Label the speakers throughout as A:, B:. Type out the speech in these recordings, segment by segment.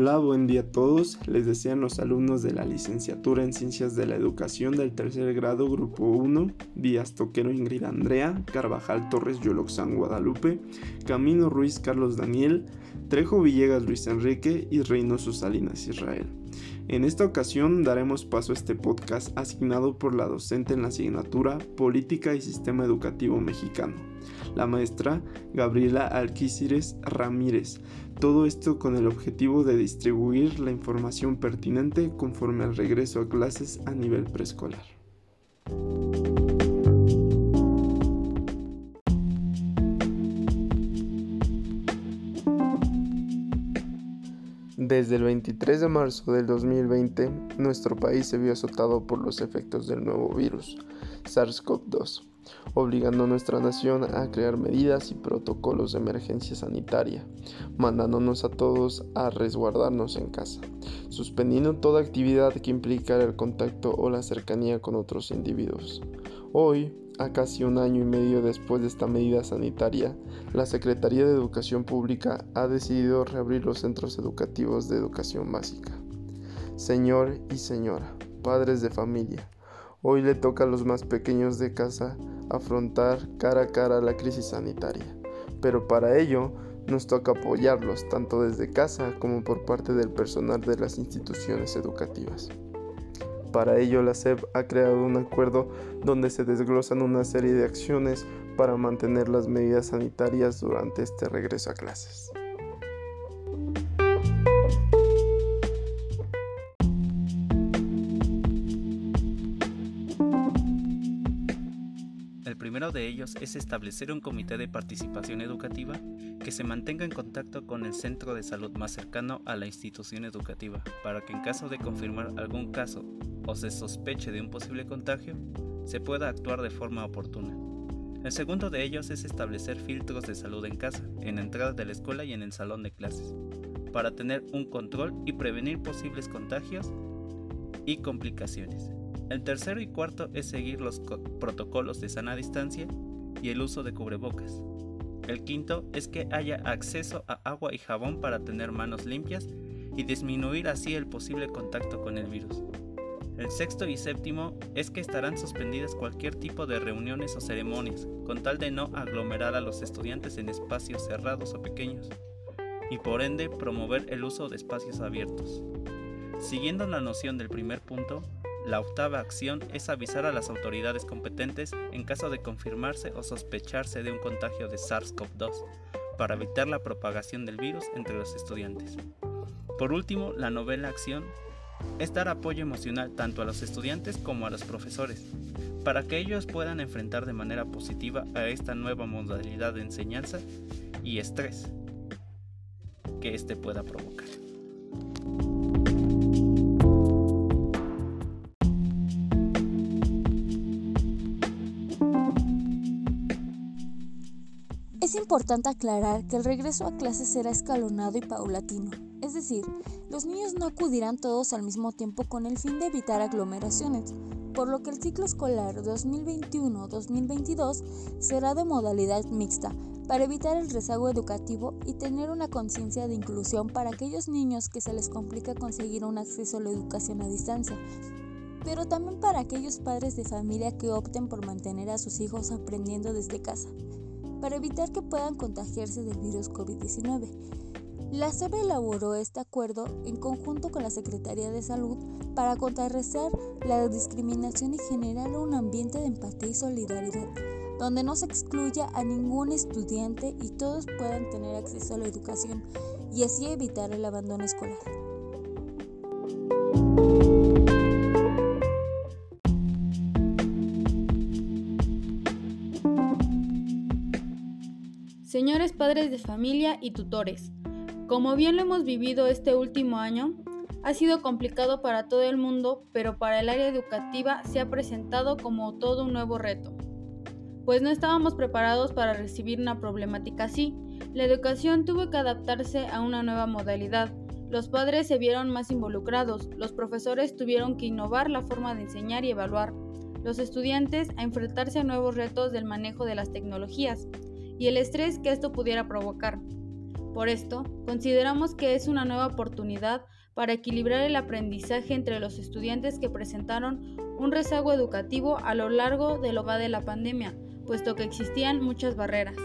A: Hola, buen día a todos. Les desean los alumnos de la licenciatura en Ciencias de la Educación del tercer grado, Grupo 1, Díaz Toquero Ingrid Andrea, Carvajal Torres Yoloxán Guadalupe, Camino Ruiz Carlos Daniel, Trejo Villegas Luis Enrique y Reynoso Salinas Israel. En esta ocasión daremos paso a este podcast asignado por la docente en la asignatura Política y Sistema Educativo Mexicano, la maestra Gabriela Alquícires Ramírez. Todo esto con el objetivo de distribuir la información pertinente conforme al regreso a clases a nivel preescolar. Desde el 23 de marzo del 2020, nuestro país se vio azotado por los efectos del nuevo virus, SARS-CoV-2, obligando a nuestra nación a crear medidas y protocolos de emergencia sanitaria, mandándonos a todos a resguardarnos en casa, suspendiendo toda actividad que implicara el contacto o la cercanía con otros individuos. Hoy, a casi un año y medio después de esta medida sanitaria, la Secretaría de Educación Pública ha decidido reabrir los centros educativos de educación básica. Señor y señora, padres de familia, hoy le toca a los más pequeños de casa afrontar cara a cara la crisis sanitaria, pero para ello nos toca apoyarlos tanto desde casa como por parte del personal de las instituciones educativas. Para ello, la SEP ha creado un acuerdo donde se desglosan una serie de acciones para mantener las medidas sanitarias durante este regreso a clases.
B: Primero de ellos es establecer un comité de participación educativa que se mantenga en contacto con el centro de salud más cercano a la institución educativa para que en caso de confirmar algún caso o se sospeche de un posible contagio, se pueda actuar de forma oportuna. El segundo de ellos es establecer filtros de salud en casa, en la entrada de la escuela y en el salón de clases, para tener un control y prevenir posibles contagios y complicaciones. El tercero y cuarto es seguir los protocolos de sana distancia y el uso de cubrebocas. El quinto es que haya acceso a agua y jabón para tener manos limpias y disminuir así el posible contacto con el virus. El sexto y séptimo es que estarán suspendidas cualquier tipo de reuniones o ceremonias, con tal de no aglomerar a los estudiantes en espacios cerrados o pequeños, y por ende promover el uso de espacios abiertos. Siguiendo la noción del primer punto, la octava acción es avisar a las autoridades competentes en caso de confirmarse o sospecharse de un contagio de SARS-CoV-2 para evitar la propagación del virus entre los estudiantes. Por último, la novena acción es dar apoyo emocional tanto a los estudiantes como a los profesores, para que ellos puedan enfrentar de manera positiva a esta nueva modalidad de enseñanza y estrés que éste pueda provocar.
C: Es importante aclarar que el regreso a clases será escalonado y paulatino, es decir, los niños no acudirán todos al mismo tiempo con el fin de evitar aglomeraciones, por lo que el ciclo escolar 2021-2022 será de modalidad mixta, para evitar el rezago educativo y tener una conciencia de inclusión para aquellos niños que se les complica conseguir un acceso a la educación a distancia, pero también para aquellos padres de familia que opten por mantener a sus hijos aprendiendo desde casa para evitar que puedan contagiarse del virus COVID-19. La SEP elaboró este acuerdo en conjunto con la Secretaría de Salud para contrarrestar la discriminación y generar un ambiente de empatía y solidaridad, donde no se excluya a ningún estudiante y todos puedan tener acceso a la educación y así evitar el abandono escolar.
D: Señores padres de familia y tutores, como bien lo hemos vivido este último año, ha sido complicado para todo el mundo, pero para el área educativa se ha presentado como todo un nuevo reto, pues no estábamos preparados para recibir una problemática así. La educación tuvo que adaptarse a una nueva modalidad. Los padres se vieron más involucrados, los profesores tuvieron que innovar la forma de enseñar y evaluar, los estudiantes a enfrentarse a nuevos retos del manejo de las tecnologías y el estrés que esto pudiera provocar. Por esto, consideramos que es una nueva oportunidad para equilibrar el aprendizaje entre los estudiantes que presentaron un rezago educativo a lo largo de lo va de la pandemia, puesto que existían muchas barreras.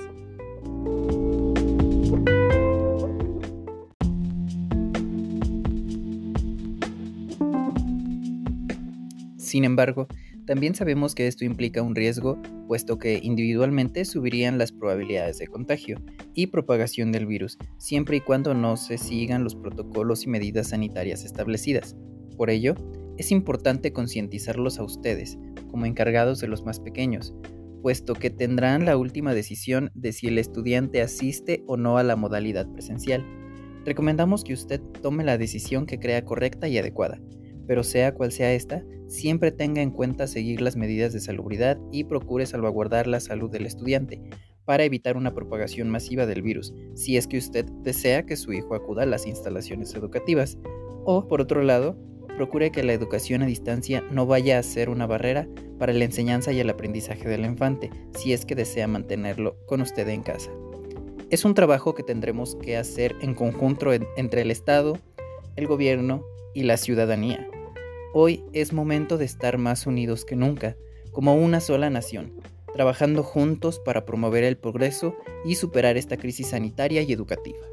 E: Sin embargo, también sabemos que esto implica un riesgo, puesto que individualmente subirían las probabilidades de contagio y propagación del virus, siempre y cuando no se sigan los protocolos y medidas sanitarias establecidas. Por ello, es importante concientizarlos a ustedes, como encargados de los más pequeños, puesto que tendrán la última decisión de si el estudiante asiste o no a la modalidad presencial. Recomendamos que usted tome la decisión que crea correcta y adecuada, pero sea cual sea esta, siempre tenga en cuenta seguir las medidas de salubridad y procure salvaguardar la salud del estudiante para evitar una propagación masiva del virus, si es que usted desea que su hijo acuda a las instalaciones educativas. O, por otro lado, procure que la educación a distancia no vaya a ser una barrera para la enseñanza y el aprendizaje del infante, si es que desea mantenerlo con usted en casa. Es un trabajo que tendremos que hacer en conjunto entre el Estado, el gobierno y la ciudadanía. Hoy es momento de estar más unidos que nunca, como una sola nación, trabajando juntos para promover el progreso y superar esta crisis sanitaria y educativa.